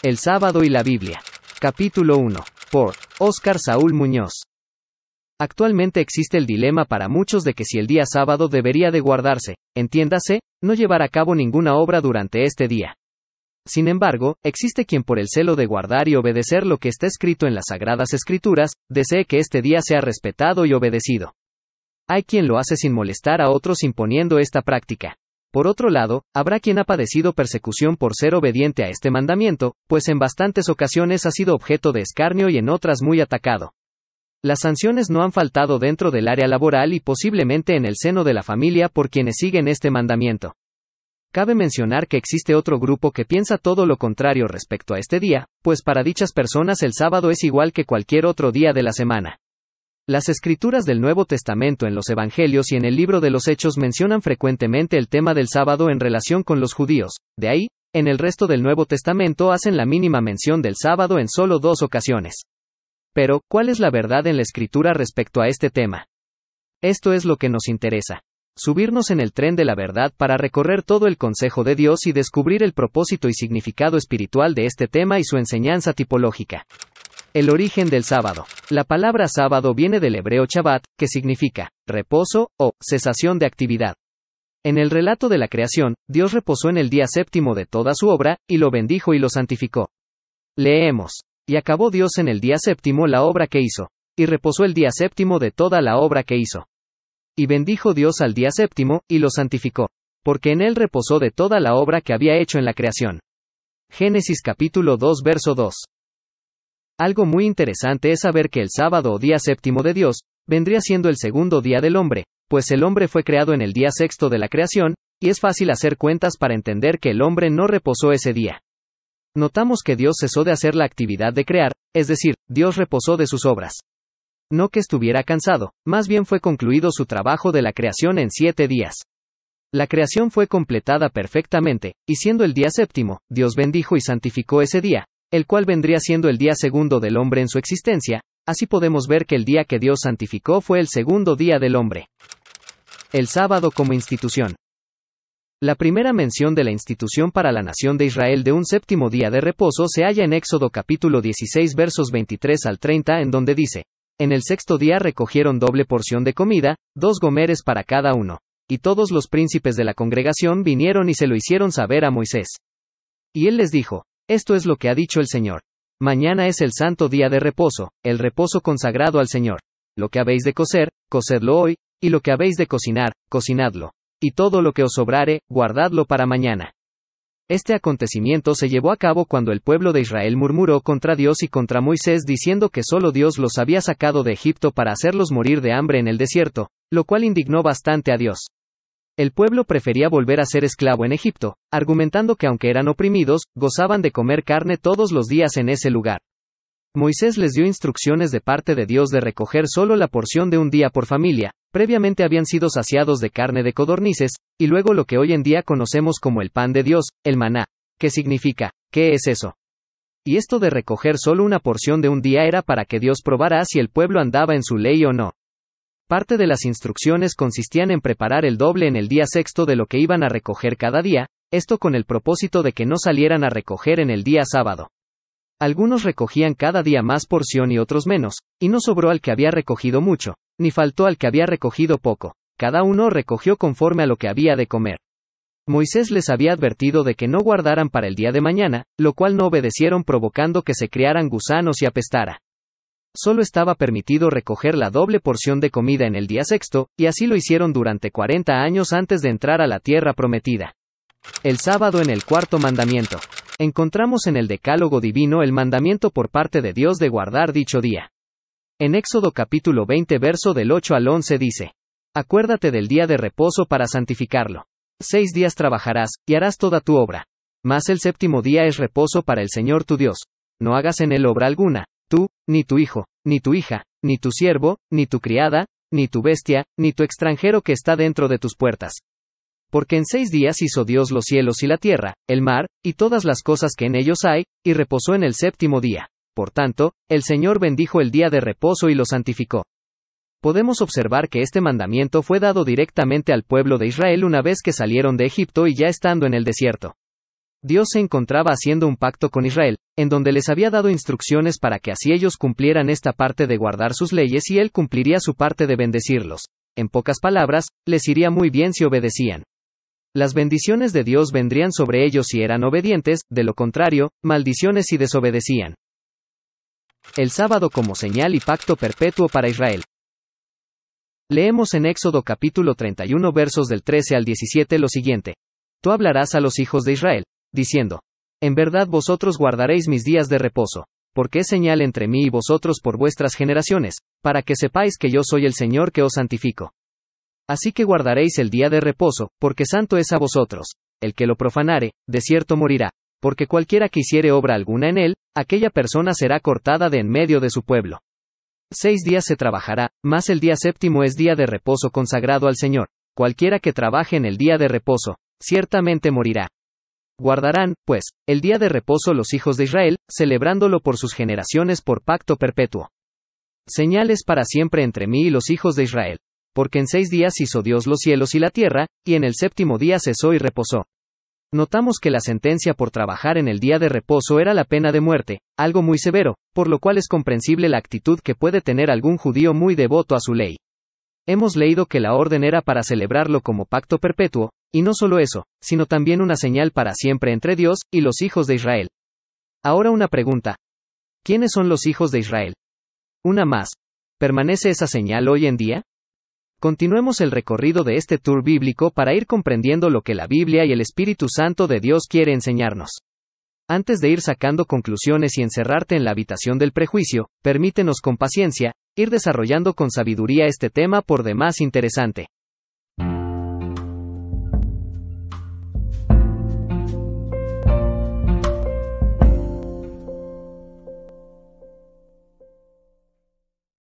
El sábado y la Biblia. Capítulo 1. Por Óscar Saúl Muñoz. Actualmente existe el dilema para muchos de que si el día sábado debería de guardarse, entiéndase, no llevar a cabo ninguna obra durante este día. Sin embargo, existe quien por el celo de guardar y obedecer lo que está escrito en las Sagradas Escrituras, desee que este día sea respetado y obedecido. Hay quien lo hace sin molestar a otros imponiendo esta práctica. Por otro lado, habrá quien ha padecido persecución por ser obediente a este mandamiento, pues en bastantes ocasiones ha sido objeto de escarnio y en otras muy atacado. Las sanciones no han faltado dentro del área laboral y posiblemente en el seno de la familia por quienes siguen este mandamiento. Cabe mencionar que existe otro grupo que piensa todo lo contrario respecto a este día, pues para dichas personas el sábado es igual que cualquier otro día de la semana. Las escrituras del Nuevo Testamento en los Evangelios y en el libro de los Hechos mencionan frecuentemente el tema del sábado en relación con los judíos, de ahí, en el resto del Nuevo Testamento hacen la mínima mención del sábado en solo dos ocasiones. Pero, ¿cuál es la verdad en la escritura respecto a este tema? Esto es lo que nos interesa. Subirnos en el tren de la verdad para recorrer todo el consejo de Dios y descubrir el propósito y significado espiritual de este tema y su enseñanza tipológica. El origen del sábado. La palabra sábado viene del hebreo Shabbat, que significa reposo o cesación de actividad. En el relato de la creación, Dios reposó en el día séptimo de toda su obra, y lo bendijo y lo santificó. Leemos. Y acabó Dios en el día séptimo la obra que hizo, y reposó el día séptimo de toda la obra que hizo. Y bendijo Dios al día séptimo, y lo santificó, porque en él reposó de toda la obra que había hecho en la creación. Génesis capítulo 2 verso 2. Algo muy interesante es saber que el sábado o día séptimo de Dios, vendría siendo el segundo día del hombre, pues el hombre fue creado en el día sexto de la creación, y es fácil hacer cuentas para entender que el hombre no reposó ese día. Notamos que Dios cesó de hacer la actividad de crear, es decir, Dios reposó de sus obras. No que estuviera cansado, más bien fue concluido su trabajo de la creación en siete días. La creación fue completada perfectamente, y siendo el día séptimo, Dios bendijo y santificó ese día, el cual vendría siendo el día segundo del hombre en su existencia, así podemos ver que el día que Dios santificó fue el segundo día del hombre. El sábado como institución. La primera mención de la institución para la nación de Israel de un séptimo día de reposo se halla en Éxodo capítulo 16 versos 23 al 30 en donde dice, En el sexto día recogieron doble porción de comida, dos gomeres para cada uno. Y todos los príncipes de la congregación vinieron y se lo hicieron saber a Moisés. Y él les dijo, esto es lo que ha dicho el Señor. Mañana es el santo día de reposo, el reposo consagrado al Señor. Lo que habéis de coser, cocedlo hoy, y lo que habéis de cocinar, cocinadlo. Y todo lo que os sobrare, guardadlo para mañana. Este acontecimiento se llevó a cabo cuando el pueblo de Israel murmuró contra Dios y contra Moisés diciendo que solo Dios los había sacado de Egipto para hacerlos morir de hambre en el desierto, lo cual indignó bastante a Dios. El pueblo prefería volver a ser esclavo en Egipto, argumentando que aunque eran oprimidos, gozaban de comer carne todos los días en ese lugar. Moisés les dio instrucciones de parte de Dios de recoger solo la porción de un día por familia, previamente habían sido saciados de carne de codornices, y luego lo que hoy en día conocemos como el pan de Dios, el maná. ¿Qué significa? ¿Qué es eso? Y esto de recoger solo una porción de un día era para que Dios probara si el pueblo andaba en su ley o no. Parte de las instrucciones consistían en preparar el doble en el día sexto de lo que iban a recoger cada día, esto con el propósito de que no salieran a recoger en el día sábado. Algunos recogían cada día más porción y otros menos, y no sobró al que había recogido mucho, ni faltó al que había recogido poco, cada uno recogió conforme a lo que había de comer. Moisés les había advertido de que no guardaran para el día de mañana, lo cual no obedecieron provocando que se criaran gusanos y apestara solo estaba permitido recoger la doble porción de comida en el día sexto, y así lo hicieron durante 40 años antes de entrar a la tierra prometida. El sábado en el cuarto mandamiento. Encontramos en el Decálogo divino el mandamiento por parte de Dios de guardar dicho día. En Éxodo capítulo 20 verso del 8 al 11 dice, Acuérdate del día de reposo para santificarlo. Seis días trabajarás, y harás toda tu obra. Mas el séptimo día es reposo para el Señor tu Dios. No hagas en él obra alguna, tú, ni tu hijo, ni tu hija, ni tu siervo, ni tu criada, ni tu bestia, ni tu extranjero que está dentro de tus puertas. Porque en seis días hizo Dios los cielos y la tierra, el mar, y todas las cosas que en ellos hay, y reposó en el séptimo día. Por tanto, el Señor bendijo el día de reposo y lo santificó. Podemos observar que este mandamiento fue dado directamente al pueblo de Israel una vez que salieron de Egipto y ya estando en el desierto. Dios se encontraba haciendo un pacto con Israel, en donde les había dado instrucciones para que así ellos cumplieran esta parte de guardar sus leyes y Él cumpliría su parte de bendecirlos. En pocas palabras, les iría muy bien si obedecían. Las bendiciones de Dios vendrían sobre ellos si eran obedientes, de lo contrario, maldiciones si desobedecían. El sábado como señal y pacto perpetuo para Israel. Leemos en Éxodo capítulo 31 versos del 13 al 17 lo siguiente. Tú hablarás a los hijos de Israel, diciendo, En verdad vosotros guardaréis mis días de reposo, porque es señal entre mí y vosotros por vuestras generaciones, para que sepáis que yo soy el Señor que os santifico. Así que guardaréis el día de reposo, porque santo es a vosotros. El que lo profanare, de cierto morirá, porque cualquiera que hiciere obra alguna en él, aquella persona será cortada de en medio de su pueblo. Seis días se trabajará, mas el día séptimo es día de reposo consagrado al Señor. Cualquiera que trabaje en el día de reposo, ciertamente morirá. Guardarán, pues, el día de reposo los hijos de Israel, celebrándolo por sus generaciones por pacto perpetuo. Señales para siempre entre mí y los hijos de Israel. Porque en seis días hizo Dios los cielos y la tierra, y en el séptimo día cesó y reposó. Notamos que la sentencia por trabajar en el día de reposo era la pena de muerte, algo muy severo, por lo cual es comprensible la actitud que puede tener algún judío muy devoto a su ley. Hemos leído que la orden era para celebrarlo como pacto perpetuo, y no solo eso, sino también una señal para siempre entre Dios y los hijos de Israel. Ahora una pregunta. ¿Quiénes son los hijos de Israel? Una más. ¿Permanece esa señal hoy en día? Continuemos el recorrido de este tour bíblico para ir comprendiendo lo que la Biblia y el Espíritu Santo de Dios quiere enseñarnos. Antes de ir sacando conclusiones y encerrarte en la habitación del prejuicio, permítenos con paciencia, ir desarrollando con sabiduría este tema por demás interesante.